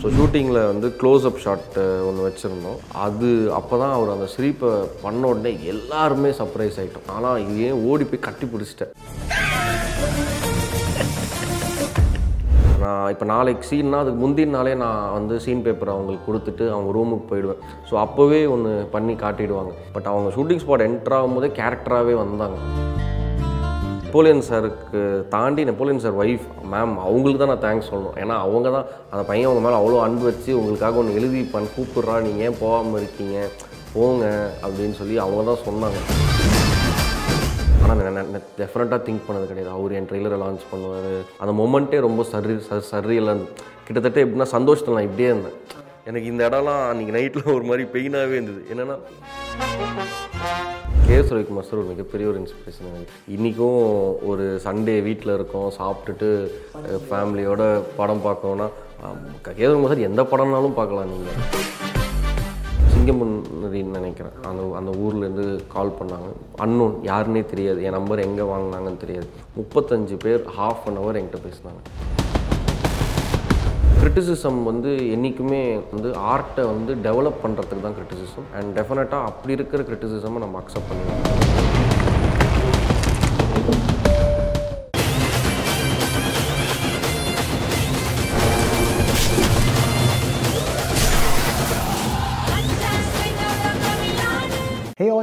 So ஷூட்டிங்கில் வந்து close up shot uh, ஒன்று வச்சுருந்தோம். அது அப்போ தான் அவர் அந்த ஸ்ரீப்பை பண்ண உடனே எல்லாருமே சர்ப்ரைஸ் ஆகிட்டோம் ஆனால் இது ஏன் ஓடி போய் கட்டி பிடிச்சிட்டேன். நான் இப்போ நாளைக்கு சீன்னா அதுக்கு முந்தின நாளே நான் வந்து சீன் பேப்பர் அவங்களுக்கு கொடுத்துட்டு அவங்க ரூமுக்கு போயிடுவேன். ஸோ அப்போவே ஒன்று பண்ணி காட்டிடுவாங்க. பட் அவங்க ஷூட்டிங் ஸ்பாட் என்ட்ராகும் ஆகும்போதே கேரக்டராகவே வந்தாங்க. நெப்போலியன் சாருக்கு தாண்டி நெப்போலியன் சார் ஒய்ஃப் மேம் அவங்களுக்கு தான் நான் தேங்க்ஸ் சொல்லணும். ஏன்னா அவங்க தான் அந்த பையன் அவங்க மேலே அவ்வளோ அன்பு வச்சு உங்களுக்காக ஒன்று எழுதி பண்ண கூப்பிட்றா. நீங்கள் ஏன் போகாமல் இருக்கீங்க? போங்க அப்படின்னு சொல்லி அவங்க தான் சொன்னாங்க. ஆனால் நான் டெஃபினட்டாக திங்க் பண்ணது கிடையாது. அவர் என் ட்ரெய்லரை லான்ச் பண்ணுவார். அந்த மொமெண்ட்டே ரொம்ப சரி சரியெல்லாம் இருந்தது கிட்டத்தட்ட எப்படின்னா சந்தோஷத்தில் நான் இப்படியே இருந்தேன். எனக்கு இந்த இடம்லாம் அன்றைக்கி நைட்டில் ஒரு மாதிரி பெயினாகவே இருந்தது. என்னென்னா கே எஸ் ரவிக்குமார் சார் ஒரு மிகப்பெரிய ஒரு இன்ஸ்பிரேஷன் எனக்கு. இன்றைக்கும் ஒரு சண்டே வீட்டில் இருக்கோம் சாப்பிட்டுட்டு ஃபேமிலியோட படம் பார்க்கணுன்னா கே எஸ் ரவிக்குமார் சார் எந்த படம்னாலும் பார்க்கலாம் நீங்கள் சிங்கமுன்னரின்னு நினைக்கிறேன். அந்த அந்த ஊர்லேருந்து கால் பண்ணாங்க. அன்னோன் யாருன்னே தெரியாது. என் நம்பர் எங்கே வாங்கினாங்கன்னு தெரியாது. முப்பத்தஞ்சு பேர் ஹாஃப் அன் ஹவர் என்கிட்ட பேசினாங்க. கிரிட்டிசிசம் வந்து என்றைக்குமே வந்து ஆர்ட்டை வந்து டெவலப் பண்ணுறதுக்கு தான் கிரிட்டிசிசம் அண்ட் டெஃபினட்டாக அப்படி இருக்கிற கிரிட்டிசிசமை நம்ம அக்செப்ட் பண்ணுவோம்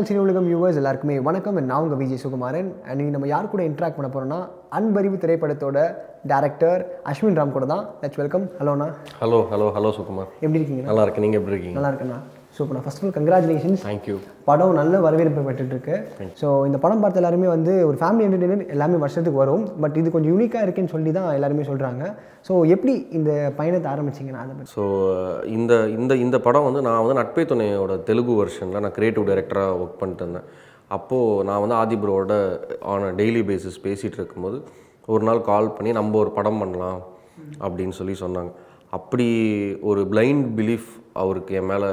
ஆல் சினி உலகம் வியூவர்ஸ் எல்லாருக்குமே வணக்கம். நான் உங்கள் விஜய் சுகுமாரன். அண்ட் இன்னைக்கு நம்ம யார் கூட இன்ட்ராக்ட் பண்ண போகிறோம்னா அன்பறிவு திரைப்படத்தோட டேரக்டர் அஸ்வின் ராம் கூட தான். லெட்ஸ் வெல்கம் ஹலோண்ணா ஹலோ ஹலோ ஹலோ சுகுமார். எப்படி இருக்கீங்க? நல்லா இருக்கு நீங்கள் எப்படி இருக்கீங்க? நல்லா இருக்கேண்ணா சூப்பர்ண்ணா first of all congratulations thank you படம் நல்ல வரவேற்பு பெற்றுட்டு இருக்கு ஸோ இந்த படம் பார்த்த எல்லாருமே வந்து ஒரு ஃபேமிலி என்டர்டெயின்மெண்ட் எல்லாமே வருஷத்துக்கு வரும். பட் இது கொஞ்சம் யூனிக்காக இருக்குன்னு சொல்லி தான் எல்லாருமே சொல்கிறாங்க ஸோ எப்படி இந்த பயணத்தை ஆரம்பிச்சிங்கண்ணா அதை ஸோ இந்த இந்த இந்த படம் வந்து நான் வந்து நட்பே துணையோட தெலுங்கு வெர்ஷனில் நான் கிரியேட்டிவ் டைரக்டராக ஒர்க் பண்ணிட்டு இருந்தேன். அப்போது நான் வந்து ஆதிபுரோட ஆன் டெய்லி பேசிஸ் பேசிகிட்டு இருக்கும்போது ஒரு நாள் கால் பண்ணி நம்ம ஒரு படம் பண்ணலாம் அப்படின்னு சொல்லி சொன்னாங்க. அப்படி ஒரு பிளைண்ட் பிலீஃப் அவருக்கு என் மேலே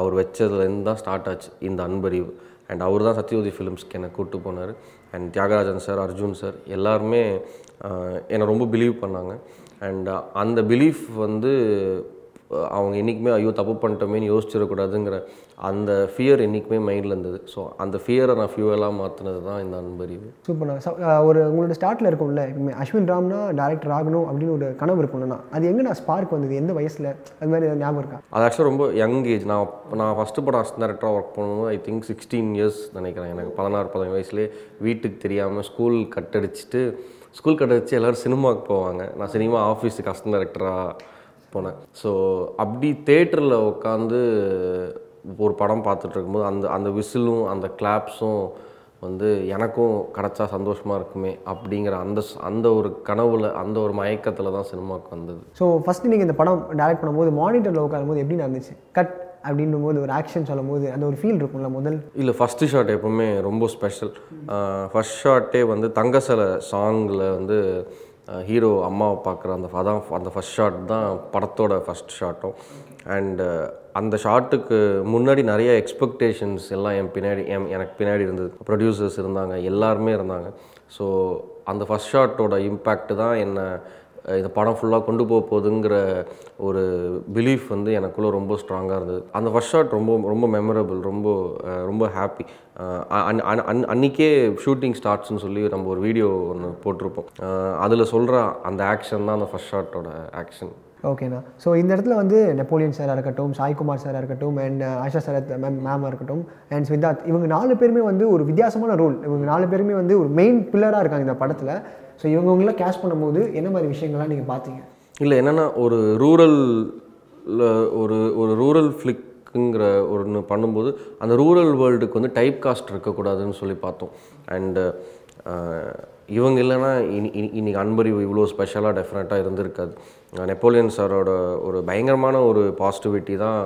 அவர் வச்சதுலேருந்து தான் ஸ்டார்ட் ஆச்சு இந்த அன்பறிவு. அண்ட் அவர் தான் சத்யவதி ஃபிலிம்ஸ்க்கு என்னை கூப்பிட்டு போனார். And Thiagarajan sir Arjun sir எல்லாருமே என்னை ரொம்ப பிலீவ் பண்ணாங்க. அண்ட் அந்த பிலீஃப் வந்து அவங்க என்றைக்குமே ஐயோ தப்பு பண்ணிட்டோமேன்னு யோசிச்சிடக்கூடாதுங்கிற அந்த ஃபியர் என்றைக்குமே மைண்டில் இருந்தது. ஸோ அந்த ஃபியரை நான் ஃபியூவலாக மாற்றினது தான் இந்த அன்பறிவு அஹ், ஒரு உங்களோட ஸ்டார்ட்டில் இருக்கும்ல அஸ்வின் ராம்னா டேரக்டர் ஆகணும் அப்படின்னு ஒரு கனவு இருக்கும்லண்ணா அது எங்கண்ணா ஸ்பார்க் வந்தது? எந்த வயசில்? அது மாதிரி ஞாபகம் இருக்கா? அது ஆக்சுவலாக ரொம்ப யங் ஏஜ் நான் நான் ஃபஸ்ட்டு படம் அசிஸ்டன்ட் டேரக்டராக ஒர்க் பண்ணும்போது ஐ திங்க் சிக்ஸ்டீன் இயர்ஸ் நினைக்கிறேன். எனக்கு பதினாறு பதினேழு வயசுலேயே வீட்டுக்கு தெரியாமல் ஸ்கூல் கட்டடிச்சிட்டு ஸ்கூல் கட்டடிச்சு எல்லோரும் சினிமாவுக்கு போவாங்க. நான் சினிமா ஆஃபீஸுக்கு அசிஸ்டன்ட் டேரக்டராக போனேன். ஸோ அப்படி தேட்டரில் உட்காந்து ஒரு படம் பார்த்துட்டு இருக்கும்போது அந்த அந்த விசிலும் அந்த கிளாப்ஸும் வந்து எனக்கும் கிடச்சா சந்தோஷமாக இருக்குமே அப்படிங்கிற அந்த அந்த ஒரு கனவுல அந்த ஒரு மயக்கத்தில் தான் சினிமாவுக்கு வந்தது. ஸோ ஃபஸ்ட்டு நீங்கள் இந்த படம் டேரக்ட் பண்ணும்போது மானிட்டரில் உட்காரும்போது எப்படி நடந்துச்சு? கட் அப்படின்னும் போது ஒரு ஆக்ஷன் சொல்லும் போது அந்த ஒரு ஃபீல் இருக்கும்ல முதல்? இல்லை ஃபஸ்ட்டு ஷாட் எப்பவுமே ரொம்ப ஸ்பெஷல் ஃபஸ்ட் ஷாட்டே வந்து தங்க சிலை சாங்கில் வந்து ஹீரோ அம்மாவை பார்க்குற அந்த அதான் அந்த ஃபஸ்ட் ஷாட் தான் படத்தோட ஃபஸ்ட் ஷாட்டும் அண்டு அந்த ஷாட்டுக்கு முன்னாடி நிறைய எக்ஸ்பெக்டேஷன்ஸ் எல்லாம் என் பின்னாடி என் எனக்கு பின்னாடி இருந்தது. ப்ரொடியூசர்ஸ் இருந்தாங்க எல்லாருமே இருந்தாங்க. ஸோ அந்த ஃபஸ்ட் ஷாட்டோட இம்பேக்ட் தான் என்னை இந்த படம் ஃபுல்லாக கொண்டு போக போகுதுங்கிற ஒரு பிலீஃப் வந்து எனக்குள்ளே ரொம்ப ஸ்ட்ராங்காக இருந்தது. அந்த ஃபர்ஸ்ட் ஷாட் ரொம்ப ரொம்ப மெமரபிள் ரொம்ப ரொம்ப ஹாப்பி அன் அன் அன்றைக்கே ஷூட்டிங் ஸ்டார்ட்ஸ்னு சொல்லி நம்ம ஒரு வீடியோ ஒன்று போட்டிருப்போம். அதில் சொல்கிற அந்த ஆக்ஷன் தான் அந்த ஃபர்ஸ்ட் ஷாட்டோட ஆக்ஷன் ஓகேண்ணா ஸோ இந்த இடத்துல வந்து நெப்போலியன் சாராக இருக்கட்டும் சாய்குமார் சாராக இருக்கட்டும் அண்ட் ஆஷா சரத் மேம் மேமாக இருக்கட்டும் அண்ட் சித்தார்த் இவங்க நாலு பேருமே வந்து ஒரு வித்தியாசமான ரோல் இவங்க நாலு பேருமே வந்து ஒரு மெயின் பில்லராக இருக்காங்க இந்த படத்தில். ஸோ இவங்கவுங்களாம் கேஷ் பண்ணும்போது என்ன மாதிரி விஷயங்கள்லாம் நீங்கள் பார்த்தீங்க? இல்லை என்னென்னா ஒரு ரூரல் ஒரு ஒரு ரூரல் ஃப்ளிக்குங்கிற ஒன்று பண்ணும்போது அந்த ரூரல் வேர்ல்டுக்கு வந்து டைப் காஸ்ட் இருக்கக்கூடாதுன்னு சொல்லி பார்த்தோம். அண்டு இவங்க இல்லைன்னா இனி இனி- இன்னைக்கு அன்பறிவு இவ்வளோ ஸ்பெஷலாக டெஃபினட்டாக இருந்திருக்காது. நெப்போலியன் சாரோட ஒரு பயங்கரமான ஒரு பாசிட்டிவிட்டி தான்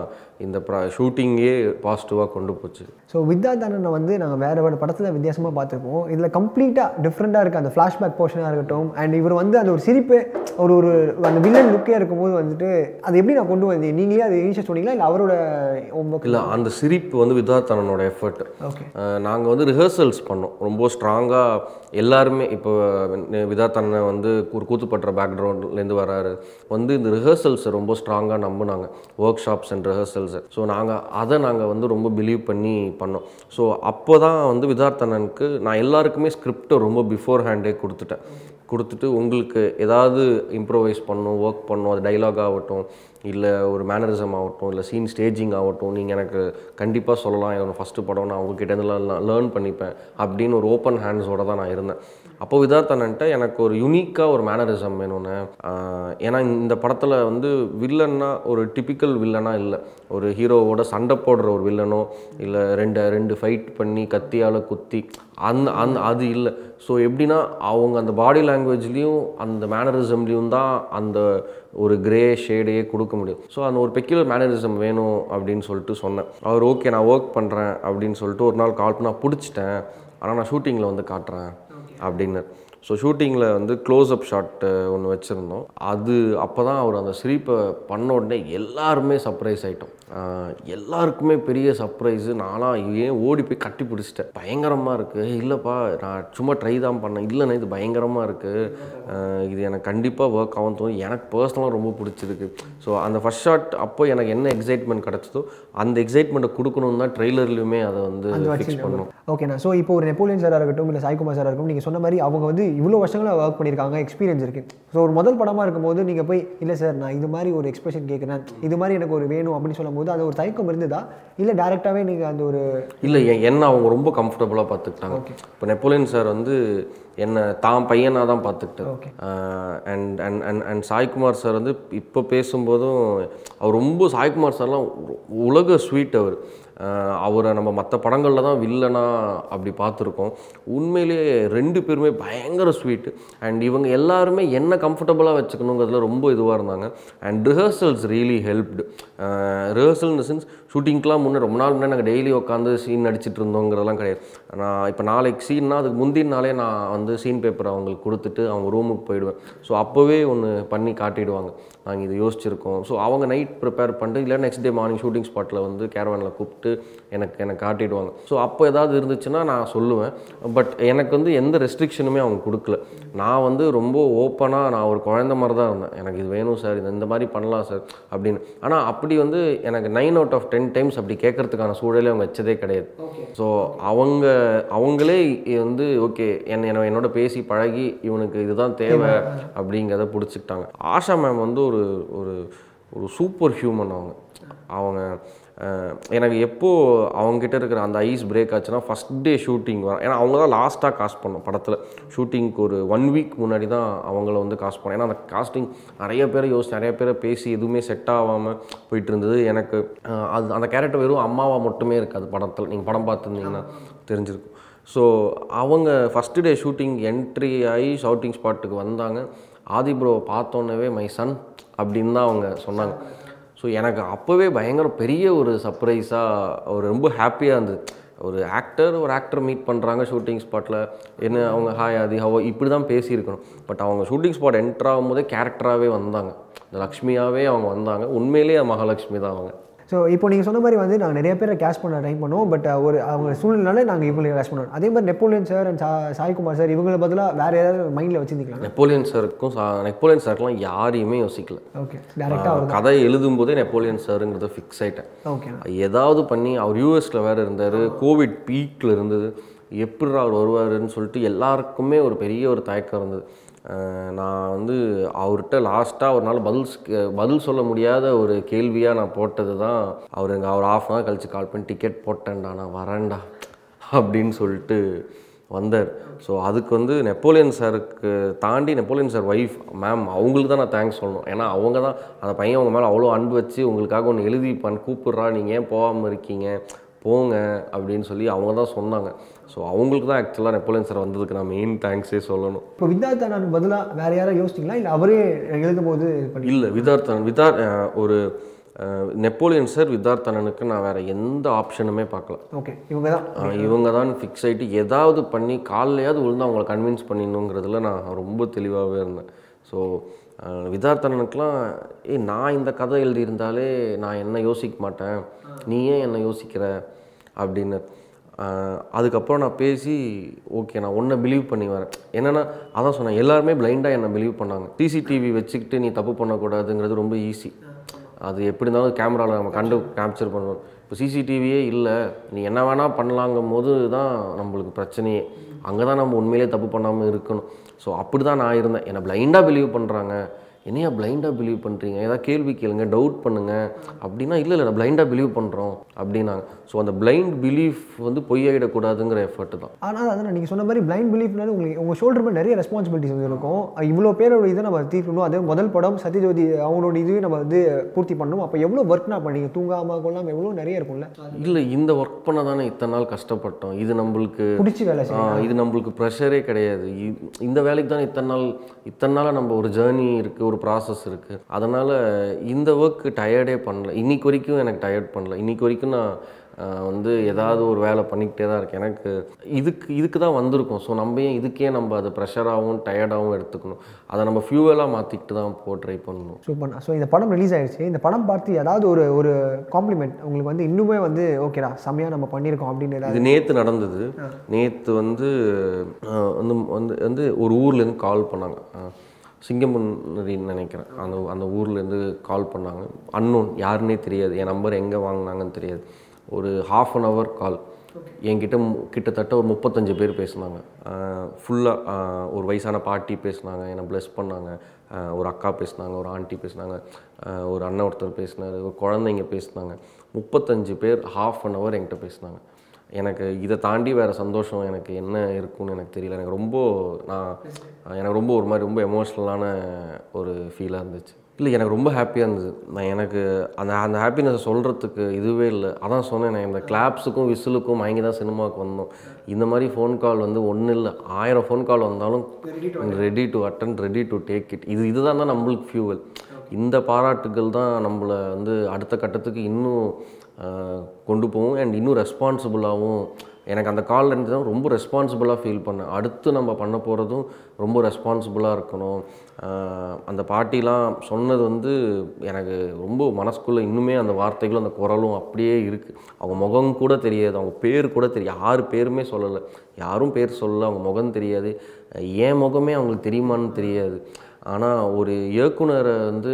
இந்த ஷூட்டிங்கே பாசிட்டிவாக கொண்டு போச்சு. ஸோ வித்யாதனனை வந்து நாங்கள் வேறு வேறு படத்தில் வித்தியாசமாக பார்த்துருப்போம். இதில் கம்ப்ளீட்டாக டிஃப்ரெண்ட்டாக இருக்குது அந்த ஃப்ளாஷ்பேக் போர்ஷனாக இருக்கட்டும் அண்ட் இவர் வந்து அந்த ஒரு சிரிப்பு ஒரு ஒரு அந்த வில்லன் லுக்கே இருக்கும்போது வந்துட்டு அது எப்படி நான் கொண்டு வந்தேன்? நீங்களே அது ஈஸியாக சொன்னீங்களா இல்லை அவரோட இல்லை அந்த சிரிப்பு வந்து விதார்த்தனனோட எஃபர்ட் ஓகே நாங்கள் வந்து ரிஹர்சல்ஸ் பண்ணோம். ரொம்ப ஸ்ட்ராங்காக எல்லாருமே இப்போ விதாத்தண்ணன் வந்து ஒரு கூத்துப்பட்டுற பேக்ரவுண்ட்லேருந்து வராரு. வந்து இந்த ரிஹர்சல்ஸை ரொம்ப ஸ்ட்ராங்காக நம்பினாங்க. ஒர்க் ஷாப்ஸ் அண்ட் ரிஹர்சல்ஸை ஸோ நாங்கள் அதை நாங்கள் வந்து ரொம்ப பிலீவ் பண்ணி பண்ணோம். ஸோ அப்போ தான் வந்து விதார்த்தனனுக்கு நான் எல்லாருக்குமே ஸ்கிரிப்டை ரொம்ப பிஃபோர் ஹேண்டே கொடுத்துட்டேன். கொடுத்துட்டு உங்களுக்கு ஏதாவது இம்ப்ரோவைஸ் பண்ணணும் ஒர்க் பண்ணும் அது டைலாக் ஆகட்டும் இல்லை ஒரு மேனரிசம் ஆகட்டும் இல்லை சீன் ஸ்டேஜிங் ஆகட்டும் நீங்கள் எனக்கு கண்டிப்பாக சொல்லலாம். என்னோடய ஃபஸ்ட்டு படம் நான் உங்ககிட்ட இருந்தெல்லாம் லேர்ன் பண்ணிப்பேன் அப்படின்னு ஒரு ஓப்பன் ஹேண்ட்ஸோட தான் நான் இருந்தேன். அப்போ விதார்த்தனன்ட்ட எனக்கு ஒரு யூனிக்காக ஒரு மேனரிசம் வேணும்னு. ஏன்னா இந்த படத்தில் வந்து வில்லன்னா ஒரு டிபிக்கல் வில்லனா இல்லை. ஒரு ஹீரோவோட சண்டை போடுற ஒரு வில்லனோ இல்லை ரெண்டு ரெண்டு ஃபைட் பண்ணி கத்தியால் குத்தி அந்த அந் அது இல்லை. ஸோ எப்படின்னா அவங்க அந்த பாடி லாங்குவேஜ்லேயும் அந்த மேனரிசம்லேயும் தான் அந்த ஒரு கிரே ஷேடையே கொடுக்க முடியும். ஸோ அந்த ஒரு பெக்யூலர் மேனரிசம் வேணும் அப்படின்னு சொல்லிட்டு சொன்னேன். அவர் ஓகே நான் ஒர்க் பண்ணுறேன் அப்படின்னு சொல்லிட்டு ஒரு நாள் கால் பண்ணால் பிடிச்சிட்டேன். ஆனால் நான் ஷூட்டிங்கில் வந்து காட்டுறேன். அப்படின்னு ஸோ ஷூட்டிங்கில் வந்து க்ளோஸ்அப் ஷாட் ஒன்று வச்சுருந்தோம். அது அப்போ தான் அவர் அந்த சிரிப்பை பண்ண உடனே எல்லாருமே சர்ப்ரைஸ் ஆகிட்டோம் எல்லாருக்குமே பெரிய சர்ப்ரைஸு நான்லாம் ஏன் ஓடி போய் கட்டி பிடிச்சிட்டேன். பயங்கரமாக இருக்குது இல்லைப்பா நான் சும்மா ட்ரை தான் பண்ணேன். இல்லைண்ணா இது பயங்கரமாக இருக்குது இது எனக்கு கண்டிப்பாக ஒர்க் ஆகும் தோணும். எனக்கு பர்சனலாக ரொம்ப பிடிச்சிருக்கு. ஸோ அந்த ஃபஸ்ட் ஷாட் அப்போ எனக்கு என்ன எக்ஸைட்மெண்ட் கிடச்சதோ அந்த எக்ஸைட்மெண்ட்டை கொடுக்கணும் தான் ட்ரெய்லர்லையுமே அதை வந்து ஃபிக்ஸ் பண்ணணும் ஓகேண்ணா ஸோ இப்போ ஒரு நெப்போலியன் சாராக இருக்கட்டும் இல்லை சாய்குமார் சாராக இருக்கட்டும் நீங்கள் சொன்ன மாதிரி அவங்க வந்து இவ்வளோ வருஷங்களாக ஒர்க் பண்ணியிருக்காங்க எக்ஸ்பீரியன்ஸ் இருக்குது ஸோ ஒரு முதல் படமாக இருக்கும்போது நீங்கள் போய் இல்லை சார் நான் இது மாதிரி ஒரு எக்ஸ்பிரஷன் கேட்குறேன் இது மாதிரி எனக்கு ஒரு வேணும் அப்படின்னு சொல்லும்போது அது ஒரு தயக்கம் இருந்ததா? இல்லை டேரெக்டாகவே நீங்கள் அந்த ஒரு இல்லை என்ன அவங்க ரொம்ப கம்ஃபர்டபுளாக பார்த்துக்கிட்டாங்க. இப்போ நெப்போலியன் சார் வந்து என்னை தான் பையனாக தான் பார்த்துக்கிட்டார். And and and and Saikumar sir வந்து இப்போ பேசும்போதும் அவர் ரொம்ப சாய்குமார் சார்லாம் உலக ஸ்வீட் அவர். அவரை நம்ம மற்ற படங்களில் தான் வில்லனா அப்படி பார்த்துருக்கோம். உண்மையிலேயே ரெண்டு பேருமே பயங்கர ஸ்வீட்டு அண்ட் இவங்க எல்லாருமே என்ன கம்ஃபர்டபுளாக வச்சுக்கணுங்கிறதுல ரொம்ப இதுவாக இருந்தாங்க. And rehearsals really helped rehearsal இந்த சென்ஸ் ஷூட்டிங்க்கெலாம் முன்னே ரொம்ப நாள் முன்னே நாங்கள் டெய்லி உட்காந்து சீன் நடிச்சிட்டு இருந்தோங்கிறதெல்லாம் கிடையாது. நான் இப்போ நாளைக்கு சீன்னா அதுக்கு முந்தின நாளே நான் வந்து சீன் பேப்பர் அவங்களுக்கு கொடுத்துட்டு அவங்க ரூமுக்கு போயிடுவேன். ஸோ அப்போவே ஒன்று பண்ணி காட்டிடுவாங்க. நாங்கள் இது யோசிச்சிருக்கோம். ஸோ அவங்க நைட் ப்ரிப்பேர் பண்ணிட்டு இல்லை நெக்ஸ்ட் டே மார்னிங் ஷூட்டிங் ஸ்பாட்டில் வந்து கேரவானில் கூப்பிட்டு எனக்கு எனக்கு காட்டிடுவாங்க. ஸோ அப்போ ஏதாவது இருந்துச்சுன்னா நான் சொல்லுவேன். பட் எனக்கு வந்து எந்த ரெஸ்ட்ரிக்ஷனுமே அவங்க கொடுக்கல. நான் வந்து ரொம்ப ஓப்பனாக நான் ஒரு குழந்த மாதிரி தான் இருந்தேன். எனக்கு இது வேணும் சார் இது இந்த மாதிரி பண்ணலாம் சார் அப்படின்னு. ஆனால் அப்படி வந்து எனக்கு nine out of ten times அப்படி கேட்கறதுக்கான சூழலே அவங்க வச்சதே கிடையாது. ஸோ அவங்க அவங்களே வந்து ஓகே என்ன என்ன- என்னோட பேசி பழகி இவனுக்கு இதுதான் தேவை அப்படிங்கிறத பிடிச்சிக்கிட்டாங்க. ஆஷா மேம் வந்து ஒரு ஒரு ஒரு சூப்பர் ஹியூமன் அவங்க. அவங்க எனக்கு எப்போது அவங்ககிட்ட இருக்கிற அந்த ஐஸ் பிரேக் ஆச்சுன்னா ஃபஸ்ட் டே ஷூட்டிங் வரும் ஏன்னா அவங்க தான் லாஸ்ட்டாக காஸ்ட் பண்ணோம் படத்தில். ஷூட்டிங்க்கு ஒரு ஒன் வீக் முன்னாடி தான் அவங்கள வந்து காஸ்ட் பண்ணோம். ஏன்னா அந்த காஸ்டிங் நிறைய பேரை யோசிச்சு நிறைய பேரை பேசி எதுவுமே செட் ஆகாமல் போயிட்டு இருந்தது. எனக்கு அது அந்த கேரக்டர் வெறும் அம்மாவாக மட்டுமே இருக்காது படத்தில். நீங்கள் படம் பார்த்துருந்தீங்கன்னா தெரிஞ்சிருக்கும். ஸோ அவங்க ஃபஸ்ட்டு டே ஷூட்டிங் என்ட்ரி ஆகி ஷவுட்டிங் ஸ்பாட்டுக்கு வந்தாங்க. ஆதி ப்ரோவை பார்த்தோன்னே மை சன் அப்படின்னு தான் அவங்க சொன்னாங்க. ஸோ எனக்கு அப்போவே பயங்கர பெரிய ஒரு சர்ப்ரைஸாக ஒரு ரொம்ப ஹாப்பியாக இருந்தது ஒரு ஆக்டர் ஒரு ஆக்டர் மீட் பண்ணுறாங்க ஷூட்டிங் ஸ்பாட்டில் என்ன அவங்க ஹாய் அது ஹவோ இப்படி தான் பேசியிருக்கணும். பட் அவங்க ஷூட்டிங் ஸ்பாட் என்ட்ராகும் போதே கேரக்டராகவே வந்தாங்க. இந்த லக்ஷ்மியாகவே அவங்க வந்தாங்க. உண்மையிலேயே மகாலட்சுமி தான் அவங்க. ஸோ இப்போ நீங்கள் சொன்ன மாதிரி வந்து நாங்கள் நிறைய பேரை கேஷ் பண்ண ட்ரை பண்ணுவோம். பட் ஒரு அவங்க சூழ்நிலை நாங்கள் இவங்களை கேஷ் பண்ணுவோம். அதே மாதிரி Napoleon sir and saw Saikumar sir இவங்களை பதிலாக வேறு ஏதாவது மைண்டில் வச்சுருந்தீங்களா? நெப்போலியன் சாருக்கும் நெப்போலியன் சாருக்கெலாம் யாரையுமே யோசிக்கல. ஓகே டேரெக்டாக அவர் கதை எழுதும் போதே நெப்போலியன் சாருங்கிறத ஃபிக்ஸ் ஆயிட்டேன். ஓகே ஏதாவது பண்ணி அவர் யூஎஸில் வேறு இருந்தார் கோவிட் பீக்கில் இருந்தது எப்படி அவர் வருவாருன்னு சொல்லிட்டு எல்லாருக்குமே ஒரு பெரிய ஒரு தயக்கம் இருந்தது. நான் வந்து அவர்கிட்ட லாஸ்ட்டாக ஒரு நாள் பதில் பதில் சொல்ல முடியாத ஒரு கேள்வியாக நான் போட்டது தான் அவர் எங்கள் அவர் ஆஃப் அன் ஹவர் கழிச்சு கால் பண்ணி டிக்கெட் போட்டேன்டா நான் வரேன்டா அப்படின்னு சொல்லிட்டு வந்தார். ஸோ அதுக்கு வந்து நெப்போலியன் சாருக்கு தாண்டி நெப்போலியன் சார் ஒய்ஃப் மேம் அவங்களுக்கு தான் நான் தேங்க்ஸ் சொல்லணும். ஏன்னா அவங்க தான் அந்த பையன் அவங்க மேலே அவ்வளோ அன்பு வச்சு உங்களுக்காக ஒன்று எழுதி பண் கூப்பிட்றா நீங்கள் ஏன் போகாமல் இருக்கீங்க? போங்க அப்படின்னு சொல்லி அவங்க தான் சொன்னாங்க. ஸோ அவங்களுக்கு தான் ஆக்சுவலாக நெப்போலியன் சார் வந்ததுக்கு நான் மெயின் தேங்க்ஸே சொல்லணும். இப்போ வித்யார்த்தனான் பதிலாக வேறு யாராவது யோசிச்சிங்களா? இல்லை அவரே எழுதும் போது இல்லை விதார்த்தன் விதார் ஒரு நெப்போலியன் சார் வித்தார்த்தனனுக்கு நான் வேறு எந்த ஆப்ஷனுமே பார்க்கல. ஓகே இவங்க தான் இவங்க தான் ஃபிக்ஸ் ஆகிட்டு ஏதாவது பண்ணி காலையாவது விழுந்து அவங்கள கன்வின்ஸ் பண்ணிடணுங்கிறதுல நான் ரொம்ப தெளிவாகவே இருந்தேன். ஸோ விதார்த்தனனுக்கெலாம் ஏ நான் இந்த கதை எழுதியிருந்தாலே நான் என்ன யோசிக்க மாட்டேன்? நீ ஏன் என்ன யோசிக்கிற? அப்படின்னு. அதுக்கப்புறம் நான் பேசி ஓகே நான் ஒன்றை பிலீவ் பண்ணி வரேன். என்னென்னா அதான் சொன்னேன் எல்லாருமே பிளைண்டாக என்னை பிலீவ் பண்ணாங்க. சிசிடிவி வச்சுக்கிட்டு நீ தப்பு பண்ணக்கூடாதுங்கிறது ரொம்ப ஈஸி அது எப்படி இருந்தாலும் கேமராவில் நம்ம கண்டு கேப்சர் பண்ணுவோம். இப்போ சிசிடிவியே இல்லை நீ என்ன வேணால் பண்ணலாங்கும் போது தான் நம்மளுக்கு பிரச்சனையே. அங்கே தான் நம்ம உண்மையிலே தப்பு பண்ணாமல் இருக்கணும். ஸோ அப்படி தான் நான் இருந்தேன். என்னை பிளைண்டாக பிலீவ் பண்ணுறாங்க என்னையா பிளைண்டாக பிலீவ் பண்ணுறீங்க ஏதாவது கேள்வி கேளுங்க டவுட் பண்ணுங்க. அப்படின்னா இல்லை இல்லை நான் பிளைண்டாக பிலீவ் பண்ணுறோம் அப்படின்னாங்க. ஸோ அந்த பிளைண்ட் பிலீஃப் வந்து பொய்யாயிடக்கூடாதுங்கிற எஃபர்ட் தான். ஆனால் அதான் நீங்கள் சொன்ன மாதிரி பிளைண்ட் பிலீஃப்னால உங்களுக்கு உங்கள் ஷோல்டர் மேலே நிறைய ரெஸ்பான்சிபிலிட்டிஸ் வந்து இருக்கும். இப்போ பேரோட இதை நம்ம தீர்க்கணும் அதே முதல் படம் சத்யஜோதி அவங்களோட இதுவே நம்ம வந்து பூர்த்தி பண்ணணும். அப்போ எவ்வளோ ஒர்க் நான் பண்ணீங்க தூங்காமல் கொள்ளாமல் எவ்வளோ நிறைய இருக்கும்ல? இல்லை இந்த ஒர்க் பண்ண தானே இத்தனை நாள் கஷ்டப்பட்டோம். இது நம்மளுக்கு பிடிச்சி வேலை இது நம்மளுக்கு ப்ரெஷரே கிடையாது. இந்த வேலைக்கு தான் இத்தனை நாள் இத்தனை நாளாக நம்ம ஒரு ஜேர்னி இருக்குது ஒரு ப்ராசஸ் இருக்குது அதனால் இந்த ஒர்க் டயர்டே பண்ணல. இன்னைக்கு வரைக்கும் எனக்கு டயர்ட் பண்ணல. இன்னைக்கு வரைக்கும் நான் வந்து ஏதாவது ஒரு வேலை பண்ணிக்கிட்டே தான் இருக்கேன். எனக்கு இதுக்கு இதுக்கு தான் வந்திருக்கோம். ஸோ நம்ம ஏன் இதுக்கே நம்ம அதை ப்ரெஷராகவும் டயர்டாகவும் எடுத்துக்கணும். அதை நம்ம ஃபியூவலாக மாற்றிக்கிட்டு தான் போ ட்ரை பண்ணணும். சூப்பர் ஸோ இந்த படம் ரிலீஸ் ஆயிடுச்சு. இந்த படம் பார்த்து ஏதாவது ஒரு ஒரு காம்ப்ளிமெண்ட் உங்களுக்கு வந்து இன்னுமே வந்து ஓகேடா செம்மையாக நம்ம பண்ணியிருக்கோம் அப்படின்னு இது நேற்று நடந்தது. நேற்று வந்து வந்து வந்து ஒரு ஊர்லேருந்து கால் பண்ணாங்க. சிங்கமுன்னரின்னு நினைக்கிறேன். அந்த அந்த ஊர்லேருந்து கால் பண்ணாங்க. அன்னோன் யாருன்னே தெரியாது. என் நம்பர் எங்கே வாங்கினாங்கன்னு தெரியாது. ஒரு ஹாஃப் அன் ஹவர் கால் என்கிட்ட கிட்டத்தட்ட ஒரு முப்பத்தஞ்சு பேர் பேசுனாங்க. ஃபுல்லாக ஒரு வயசான பாட்டி பேசுனாங்க. என்னை ப்ளஸ் பண்ணாங்க. ஒரு அக்கா பேசுனாங்க ஒரு ஆண்டி பேசுனாங்க. ஒரு அண்ணன் ஒருத்தர் பேசினாரு ஒரு குழந்தைங்க பேசுனாங்க. முப்பத்தஞ்சு பேர் ஹாஃப் அன் ஹவர் என்கிட்ட பேசுனாங்க. எனக்கு இதை தாண்டி வேறு சந்தோஷம் எனக்கு என்ன இருக்கும்னு எனக்கு தெரியல. எனக்கு ரொம்ப நான் எனக்கு ரொம்ப ஒரு மாதிரி ரொம்ப எமோஷ்னலான ஒரு ஃபீலாக இருந்துச்சு. இல்லை எனக்கு ரொம்ப ஹாப்பியாக இருந்தது. நான் எனக்கு அந்த அந்த ஹாப்பினஸை சொல்கிறதுக்கு இதுவே இல்லை. அதான் சொன்னேன் நான் இந்த கிளாப்ஸுக்கும் விசிலுக்கும் வாங்கி தான் சினிமாவுக்கு வந்தோம். இந்த மாதிரி ஃபோன் கால் வந்து ஒன்றும் இல்லை. ஆயிரம் ஃபோன் கால் வந்தாலும் ready to attend ready to take it இது இதுதான் தான் நம்மளுக்கு ஃபியூவல் இந்த பாராட்டுகள் தான் நம்மளை வந்து அடுத்த கட்டத்துக்கு இன்னும் கொண்டு போவோம் அண்ட் இன்னும் ரெஸ்பான்சிபிளாகவும் எனக்கு அந்த காலில் இருந்து தான் ரொம்ப ரெஸ்பான்சிபிளாக ஃபீல் பண்ணேன். அடுத்து நம்ம பண்ண போகிறதும் ரொம்ப ரெஸ்பான்சிபிளாக இருக்கணும். அந்த பாட்டிலாம் சொன்னது வந்து எனக்கு ரொம்ப மனசுக்குள்ளே இன்னுமே அந்த வார்த்தைகளும் அந்த குரலும் அப்படியே இருக்குது அவங்க முகம் கூட தெரியாது. அவங்க பேர் கூட தெரியாது யார் பேருமே சொல்லலை. யாரும் பேர் சொல்லலை. அவங்க முகம் தெரியாது. என் முகமே அவங்களுக்கு தெரியுமான்னு தெரியாது. ஆனால் ஒரு இயக்குனரை வந்து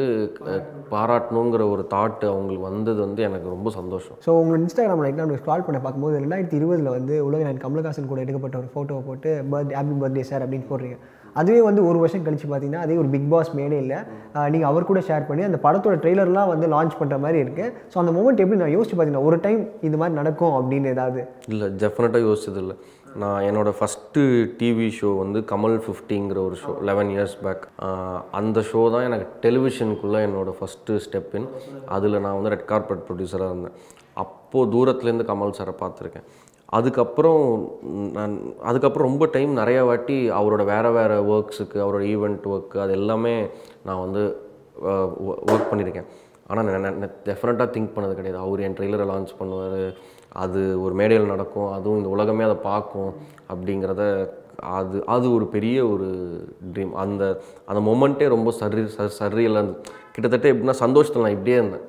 பாராட்டணுங்கிற ஒரு தாட் அவங்களுக்கு வந்தது வந்து எனக்கு ரொம்ப சந்தோஷம். ஸோ உங்களோட இன்ஸ்டாகிராம் லைக் நம்ம ஸ்க்ரால் பண்ண பார்க்கும்போது ரெண்டாயிரத்தி இருபதில் வந்து உலகநாயகன் கமலஹாசன் கூட எடுக்கப்பட்ட ஒரு ஃபோட்டோவை போட்டு பர்த் ஹாப்பி பர்த்டே சார் அப்படின்னு போடுறீங்க. அதுவே வந்து ஒரு வருஷம் கழிச்சு பார்த்தீங்கன்னா அதே ஒரு பிக் பாஸ் மேடையில் நீங்கள் அவர் கூட ஷேர் பண்ணி அந்த படத்தோட ட்ரெய்லர்லாம் வந்து லான்ச் பண்ணுற மாதிரி இருக்குது ஸோ அந்த மூமெண்ட் எப்படி நான் யோசிச்சு பார்த்தீங்கன்னா ஒரு டைம் இது மாதிரி நடக்கும் அப்படின்னு ஏதாவது? இல்லை டெஃபினட்டாக யோசிச்சது இல்லை நான் என்னோட ஃபஸ்ட்டு டிவி ஷோ வந்து கமல் ஃபிஃப்டிங்கிற ஒரு ஷோ லெவன் இயர்ஸ் பேக் அந்த ஷோ தான் எனக்கு டெலிவிஷனுக்குள்ளே என்னோட ஃபஸ்ட்டு ஸ்டெப்பின் அதில் நான் வந்து ரெட் கார்பெட் ப்ரொடியூசராக இருந்தேன். அப்போது தூரத்துலேருந்து கமல் சாரை பார்த்துருக்கேன். அதுக்கப்புறம் நான் அதுக்கப்புறம் ரொம்ப டைம் நிறையா வாட்டி அவரோட வேறு வேறு ஒர்க்ஸுக்கு அவரோட ஈவெண்ட் ஒர்க்கு அது எல்லாமே நான் வந்து ஒர்க் பண்ணியிருக்கேன் ஆனால் நான் டெஃபினட்டாக திங்க் பண்ணது கிடையாது. அவர் என் ட்ரெய்லரை லான்ச் பண்ணுவார். அது ஒரு மேடையில் நடக்கும் அதுவும் இந்த உலகமே அதை பார்க்கும் அப்படிங்கிறத அது அது ஒரு பெரிய ஒரு ட்ரீம் அந்த அந்த மொமெண்ட்டே ரொம்ப சரி சரியெல்லாம் கிட்டத்தட்ட எப்படின்னா சந்தோஷத்தில் நான் இப்படியே இருந்தேன்.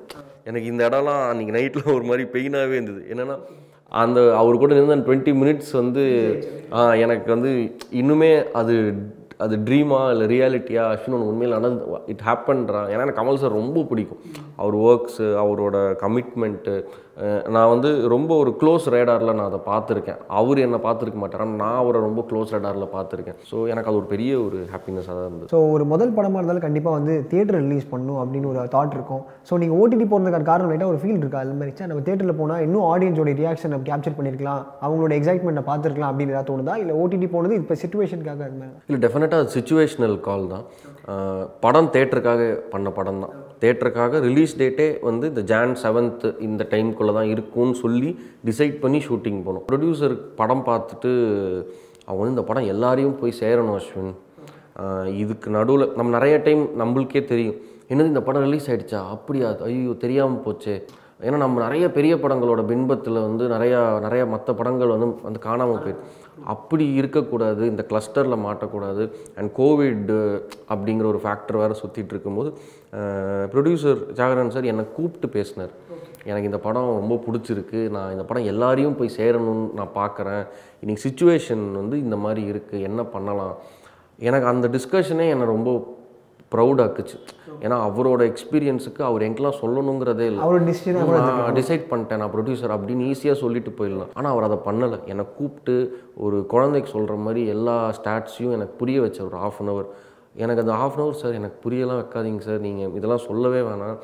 எனக்கு இந்த இடம்லாம் அன்றைக்கி நைட்டில் ஒரு மாதிரி பெயினாகவே இருந்தது. என்னென்னா அந்த அவர் கூட இருந்த டுவெண்ட்டி மினிட்ஸ் வந்து எனக்கு வந்து இன்னுமே அது அது ட்ரீமா இல்லை ரியாலிட்டியா அஸ்வின் ஒன்று உண்மையில் நடந்து இட் ஹேப்பன்றா ஏன்னா எனக்கு கமல் சார் ரொம்ப பிடிக்கும். அவர் ஒர்க்ஸு அவரோட கமிட்மெண்ட்டு நான் வந்து ரொம்ப ஒரு க்ளோஸ் ரேடாரில் நான் அதை பார்த்துருக்கேன். அவர் என்னை பார்த்துருக்க மாட்டார். நான் அவரை ரொம்ப க்ளோஸ் ரேடாரில் பார்த்துருக்கேன். ஸோ எனக்கு அது ஒரு பெரிய ஒரு ஹாப்பினஸாக தான் இருந்தது. ஸோ ஒரு முதல் படமாக இருந்தாலும் கண்டிப்பாக வந்து தியேட்டர் ரிலீஸ் பண்ணணும் அப்படின்னு ஒரு தாட் இருக்கும். ஸோ நீங்கள் ஓடிடி போகிறதுக்கான காரணம் லைட்டாக ஒரு ஃபீல் இருக்கா? அது மாதிரி நம்ம தேட்டரில் போனால் இன்னும் ஆடியன்ஸோட ரியாக்ஷன் நம்ம கேப்சர் பண்ணியிருக்கலாம் அவங்களோட எக்ஸைட்மெண்ட்டை பார்த்துருக்கலாம் அப்படின்னு ஏதாவது தோணுதா? இல்லை ஓடிடி போனது இப்போ சுச்சுவேஷனுக்காக அது மாதிரி? இல்லை டெஃபினட்டாக அது சுச்சுவேஷ்னல் கால் தான். படம் தேட்டருக்காக பண்ண படம் தான். தேட்டருக்காக ரிலீஸ் டேட்டே வந்து இந்த ஜான் செவன்த் இந்த டைம்குள்ளே தான் இருக்கும்னு சொல்லி டிசைட் பண்ணி ஷூட்டிங் போனோம். ப்ரொடியூசர் படம் பார்த்துட்டு அவங்க வந்து இந்த படம் எல்லாரையும் போய் சேரணும் அஸ்வின். இதுக்கு நடுவில் நம்ம நிறைய டைம் நம்மளுக்கே தெரியும். என்னது இந்த படம் ரிலீஸ் ஆகிடுச்சா அப்படியா? ஐயோ தெரியாமல் போச்சே. ஏன்னா நம்ம நிறைய பெரிய படங்களோட பின்பத்தில் வந்து நிறையா நிறைய மற்ற படங்கள் வந்து வந்து காணாமல் போயிடுது அப்படி இருக்கக்கூடாது இந்த கிளஸ்டரில் மாட்டக்கூடாது. அண்ட் கோவிட் அப்படிங்கிற ஒரு ஃபேக்டர் வேறு சுற்றிட்டு இருக்கும்போது ப்ரொடியூசர் ஜாகரன் சார் என்னை கூப்பிட்டு பேசினார். எனக்கு இந்த படம் ரொம்ப பிடிச்சிருக்கு. நான் இந்த படம் எல்லாரையும் போய் சேரணும்னு நான் பார்க்குறேன் இன்றைக்கி சுச்சுவேஷன் வந்து இந்த மாதிரி இருக்குது என்ன பண்ணலாம்? எனக்கு அந்த டிஸ்கஷனே என்னை ரொம்ப ப்ரௌடாக்குச்சு ஏன்னா அவரோட எக்ஸ்பீரியன்ஸுக்கு அவர் எங்கெல்லாம் சொல்லணுங்கிறதே இல்லை. நான் டிசைட் பண்ணிட்டேன் நான் ப்ரொடியூசர் அப்படின்னு ஈஸியாக சொல்லிட்டு போயிடலாம். ஆனால் அவர் அதை பண்ணலை. என்னை கூப்பிட்டு ஒரு குழந்தைக்கு சொல்கிற மாதிரி எல்லா ஸ்டாட்ஸையும் எனக்கு புரிய வச்ச ஒரு ஆஃப் அன் ஹவர் எனக்கு அந்த ஆஃப் அன் ஹவர் சார் எனக்கு புரியலாம் வைக்காதீங்க சார் நீங்கள் இதெல்லாம் சொல்லவே வேணாம்.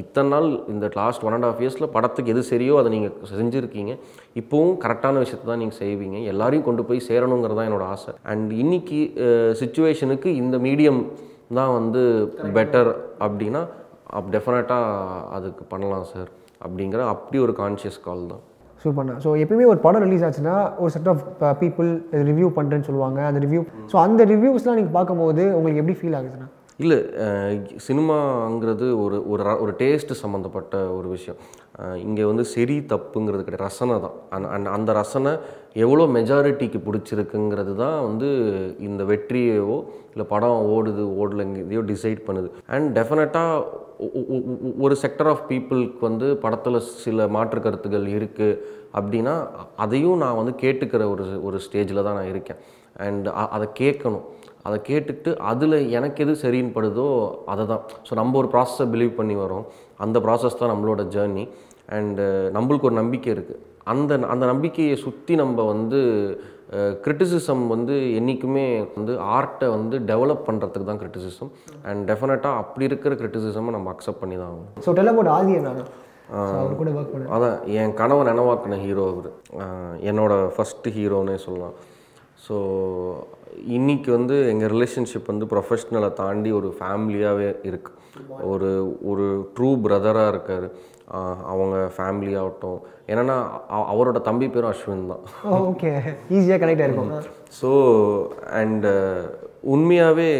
இத்தனை நாள் இந்த லாஸ்ட் ஒன் அண்ட் ஆஃப் இயர்ஸில் படத்துக்கு எது சரியோ அதை நீங்கள் செஞ்சுருக்கீங்க. இப்போவும் கரெக்டான விஷயத்தை தான் நீங்கள் செய்வீங்க. எல்லாரையும் கொண்டு போய் சேரணுங்கிறது தான் என்னோட ஆசை. அண்ட் இன்னைக்கு சுச்சுவேஷனுக்கு இந்த மீடியம் தான் வந்து பெட்டர் அப்படின்னா அப் டெஃபினட்டாக அதுக்கு பண்ணலாம் சார் அப்படிங்கிற அப்படி ஒரு கான்ஷியஸ் கால் தான். சூப்பர்ண்ணா ஸோ எப்பயுமே ஒரு படம் ரிலீஸ் ஆச்சுன்னா ஒரு செட் ஆஃப் பீப்புள் ரிவ்யூ பண்ணுறேன்னு சொல்லுவாங்க. அந்த ரிவ்யூ ஸோ அந்த ரிவ்யூஸ்லாம் நீங்கள் பார்க்கும்போது உங்களுக்கு எப்படி ஃபீல் ஆகுதுண்ணா இல்லை சினிமாங்கிறது ஒரு ஒரு ஒரு டேஸ்ட் சம்மந்தப்பட்ட ஒரு விஷயம். இங்கே வந்து சரி தப்புங்கிறது கிடையாது. ரசனை தான். அந்த அந்த அந்த ரசனை எவ்வளோ மெஜாரிட்டிக்கு பிடிச்சிருக்குங்கிறது தான் வந்து இந்த வெற்றியவோ இல்லை படம் ஓடுது ஓடலைங்கிறதையோ டிசைட் பண்ணுது. அண்ட் டெஃபினட்டாக ஒரு செக்டர் ஆஃப் பீப்புளுக்கு வந்து படத்தில் சில மாற்று கருத்துகள் இருக்குது அப்படின்னா அதையும் நான் வந்து கேட்டுக்கிற ஒரு ஒரு ஸ்டேஜில் தான் நான் இருக்கேன். அண்ட் அதை கேட்கணும். அதை கேட்டுட்டு அதில் எனக்கு எது சரின்னு படுதோ அதை தான் ஸோ நம்ம ஒரு ப்ராசஸை பிலீவ் பண்ணி வரோம். அந்த ப்ராசஸ் தான் நம்மளோட ஜேர்னி அண்டு நம்மளுக்கு ஒரு நம்பிக்கை இருக்குது அந்த அந்த நம்பிக்கையை சுற்றி நம்ம வந்து கிரிட்டிசிசம் வந்து என்றைக்குமே வந்து ஆர்ட்டை வந்து டெவலப் பண்ணுறதுக்கு தான் கிரிட்டிசிசம் அண்ட் டெஃபினட்டாக அப்படி இருக்கிற கிரிட்டிசிசமை நம்ம அக்செப்ட் பண்ணி தான் ஆகணும். ஸோ டெல் அபவுட் ஆதி அதான் என் கனவை நினைவாக்கின ஹீரோ அவர். என்னோட ஃபஸ்ட்டு ஹீரோனே சொல்லலாம். ஸோ இன்னைக்கு வந்து எங்கள் ரிலேஷன்ஷிப் வந்து ப்ரொஃபஷ்னலை தாண்டி ஒரு ஃபேமிலியாகவே இருக்குது ஒரு ஒரு ட்ரூ பிரதராக இருக்கார். அவங்க ஃபேமிலி ஆகட்டும். என்னென்னா அவரோட தம்பி பேரும் அஸ்வின் தான். ஓகே ஈஸியாக கனெக்ட் ஆயிருக்கும். ஸோ அண்டு உண்மையாகவே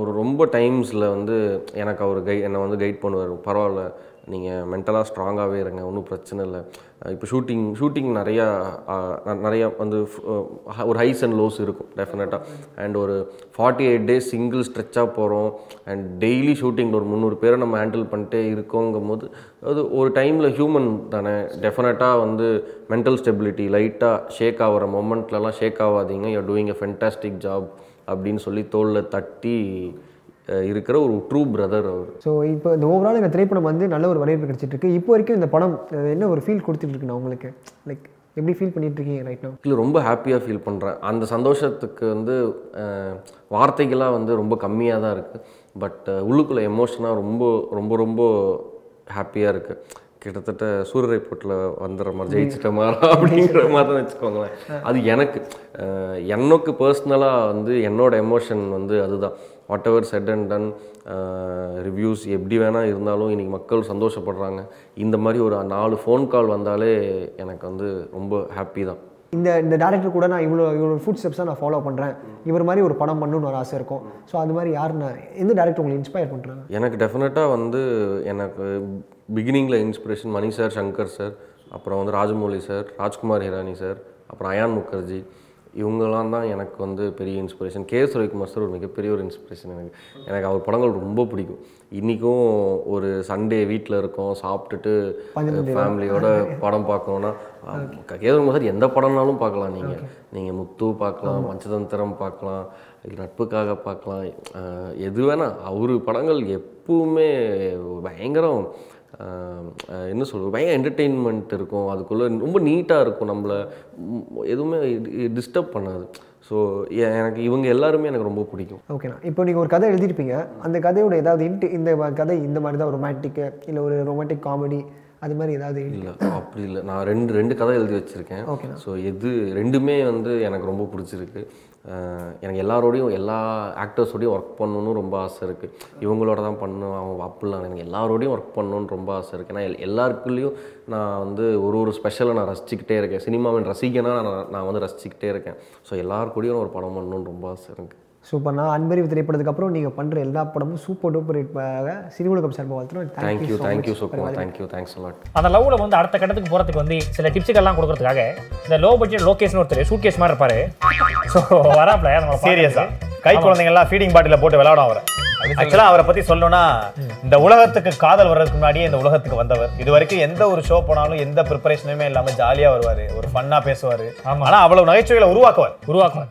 ஒரு ரொம்ப டைம்ஸில் வந்து எனக்கு அவர் கை என்னை வந்து கைட் பண்ணுவார். பரவாயில்ல. நீங்கள் மென்டலாக ஸ்ட்ராங்காகவே இருங்க ஒன்றும் பிரச்சனை இல்லை. இப்போ ஷூட்டிங் ஷூட்டிங் நிறையா ந- நிறையா வந்து ஒரு ஹைஸ் அண்ட் லோஸ் இருக்கும் டெஃபினட்டாக அண்ட் ஒரு ஃபார்ட்டி எயிட் டேஸ் சிங்கிள் ஸ்ட்ரெச்சாக போகிறோம் அண்ட் டெய்லி ஷூட்டிங்கில் ஒரு முந்நூறு பேரை நம்ம ஹேண்டில் பண்ணிட்டே இருக்கோங்கும் போது அது ஒரு டைமில் ஹியூமன் தானே. டெஃபினட்டாக வந்து மென்டல் ஸ்டெபிலிட்டி லைட்டாக ஷேக் ஆகிற மொமெண்ட்லலாம் ஷேக் ஆகாதீங்க. You doing a fantastic job அப்படின்னு சொல்லி தோளில் தட்டி இருக்கிற ஒரு ட்ரூ பிரதர் அவர். ஸோ இப்போ இந்த ஓவரால் இந்த திரைப்படம் வந்து நல்ல ஒரு வரவேற்பு கிடைச்சிட்டு இருக்கு இப்போ வரைக்கும் இந்த படம் என்ன ஒரு ஃபீல் கொடுத்துட்டு இருக்குண்ணா உங்களுக்கு? லைக் எப்படி ஃபீல் பண்ணிட்டு இருக்கீங்க ரைட் now? இல்லை ரொம்ப ஹாப்பியாக ஃபீல் பண்ணுறேன் அந்த சந்தோஷத்துக்கு வந்து வார்த்தைகளாக வந்து ரொம்ப கம்மியாக தான் இருக்குது பட் உள்ளுக்குள்ளே எமோஷனாக ரொம்ப ரொம்ப ரொம்ப ஹாப்பியாக இருக்குது கிட்டத்தட்ட சூரரை போட்டில் வந்துடுற மாதிரி ஜெயிச்சிட்ட மாதிரி அப்படிங்கிற மாதிரி தான் வச்சுக்கோங்களேன். அது எனக்கு எனக்கு பர்சனலாக வந்து என்னோட எமோஷன் வந்து அதுதான். Whatever said and done reviews எப்படி வேணால் இருந்தாலும் இன்றைக்கி மக்கள் சந்தோஷப்படுறாங்க. இந்த மாதிரி ஒரு நாலு ஃபோன் கால் வந்தாலே எனக்கு வந்து ரொம்ப ஹாப்பி தான். இந்த இந்த டேரக்டர் கூட நான் இவ்வளோ இவ்வளோ ஃபுட் ஸ்டெப்ஸாக நான் ஃபாலோ பண்ணுறேன் இவர் மாதிரி ஒரு படம் பண்ணணும்னு ஒரு ஆசை இருக்கும். ஸோ அது மாதிரி யாருன்னா எந்த டேரக்டர் உங்களை இன்ஸ்பயர் பண்ணுறாங்க எனக்கு டெஃபினட்டாக வந்து எனக்கு பிகினிங்கில் inspiration Mani sir Shankar sir அப்புறம் வந்து ராஜமௌலி சார் ராஜ்குமார் ஹிரானி சார் அப்புறம் அயான் முகர்ஜி இவங்கெல்லாம் தான் எனக்கு வந்து பெரிய inspiration K S Ravikumar sir ஒரு மிகப்பெரிய ஒரு இன்ஸ்பிரேஷன் எனக்கு. எனக்கு அவர் படங்கள் ரொம்ப பிடிக்கும். இன்றைக்கும் ஒரு சண்டே வீட்டில் இருக்கோம் சாப்பிட்டுட்டு ஃபேமிலியோட படம் பார்க்கணுன்னா கே எஸ் ரவிக்குமார் சார் எந்த படம்னாலும் பார்க்கலாம் நீங்கள் நீங்கள் முத்து பார்க்கலாம் பஞ்சதந்திரம் பார்க்கலாம் நட்புக்காக பார்க்கலாம். எது வேணால் அவர் படங்கள் எப்பவுமே பயங்கரம். என்ன சொல்றது? பயங்கர என்டர்டெயின்மெண்ட் இருக்கும். அதுக்குள்ளே ரொம்ப நீட்டாக இருக்கும் நம்மளை. எதுவுமே டிஸ்டர்ப் பண்ணாது. ஸோ எனக்கு இவங்க எல்லாருமே எனக்கு ரொம்ப பிடிக்கும். ஓகேண்ணா இப்போ நீங்கள் ஒரு கதை எழுதியிருப்பீங்க. அந்த கதையோட ஏதாவது இன்ட்டு இந்த கதை இந்த மாதிரி தான் ரொமான்டிக்கு இல்லை ஒரு ரொமான்டிக் காமெடி அது மாதிரி ஏதாவது இல்லை அப்படி இல்லை. நான் ரெண்டு ரெண்டு கதை எழுதி வச்சுருக்கேன். ஓகேண்ணா ஸோ எது ரெண்டுமே வந்து எனக்கு ரொம்ப பிடிச்சிருக்கு. எனக்கு எல்லாரோடையும் எல்லா ஆக்டர்ஸோடையும் ஒர்க் பண்ணணும்னு ரொம்ப ஆசை இருக்குது இவங்களோட தான் பண்ணணும் அவங்க அப்படிலாம் எனக்கு எல்லாரோடையும் ஒர்க் பண்ணணும்னு ரொம்ப ஆசை இருக்குது ஏன்னா எல்- எல்லாருக்குள்ளேயும் நான் வந்து ஒரு ஒரு ஸ்பெஷலை நான் ரசிச்சுக்கிட்டே இருக்கேன். சினிமாவின் ரசிகனாக நான் நான் வந்து ரசிச்சுக்கிட்டே இருக்கேன். ஸோ எல்லாருக்கூடயும் ஒரு படம் பண்ணணும்னு ரொம்ப ஆசை இருக்குது சூப்பர்ண்ணா அன்பறிவு திரைப்படத்துக்கு அப்புறம் நீங்கள் பண்ணுற எல்லா படமும் சூப்பர் டூப்பர் ஹிட் சினிமுலகம் சார்பாக வாழ்த்துறோம். Thank you thank you Sukumar thank you thanks a lot அந்த லவ்ல வந்து அடுத்த கட்டத்துக்கு போறதுக்கு வந்து சில டிப்ஸுக்கெல்லாம் கொடுக்கறதுக்காக இந்த லோ பட்ஜெட் லோகேஷ்னு ஒருத்தர் சூட் கேஸ் மாதிரி இருப்பாரு. ஸோ வராப்ல நம்மளை சீரியஸா பார்க்கறதுக்கு. கை குழந்தைங்க எல்லாம் ஃபீடிங் பாட்டில போட்டு விளையாடும் அவர். ஆக்சுவலா அவரை பத்தி சொல்லணும்னா இந்த உலகத்துக்கு காதல் வர்றதுக்கு முன்னாடியே இந்த உலகத்துக்கு வந்தவர். இது வரைக்கும் எந்த ஒரு ஷோ போனாலும் எந்த ப்ரிப்பரேஷனுமே இல்லாம ஜாலியா வருவாரு. ஒரு ஃபன்னா பேசுவாரு. ஆனா அவ்வளவு நகைச்சுவைகளை உருவாக்குவார். உருவாக்கும்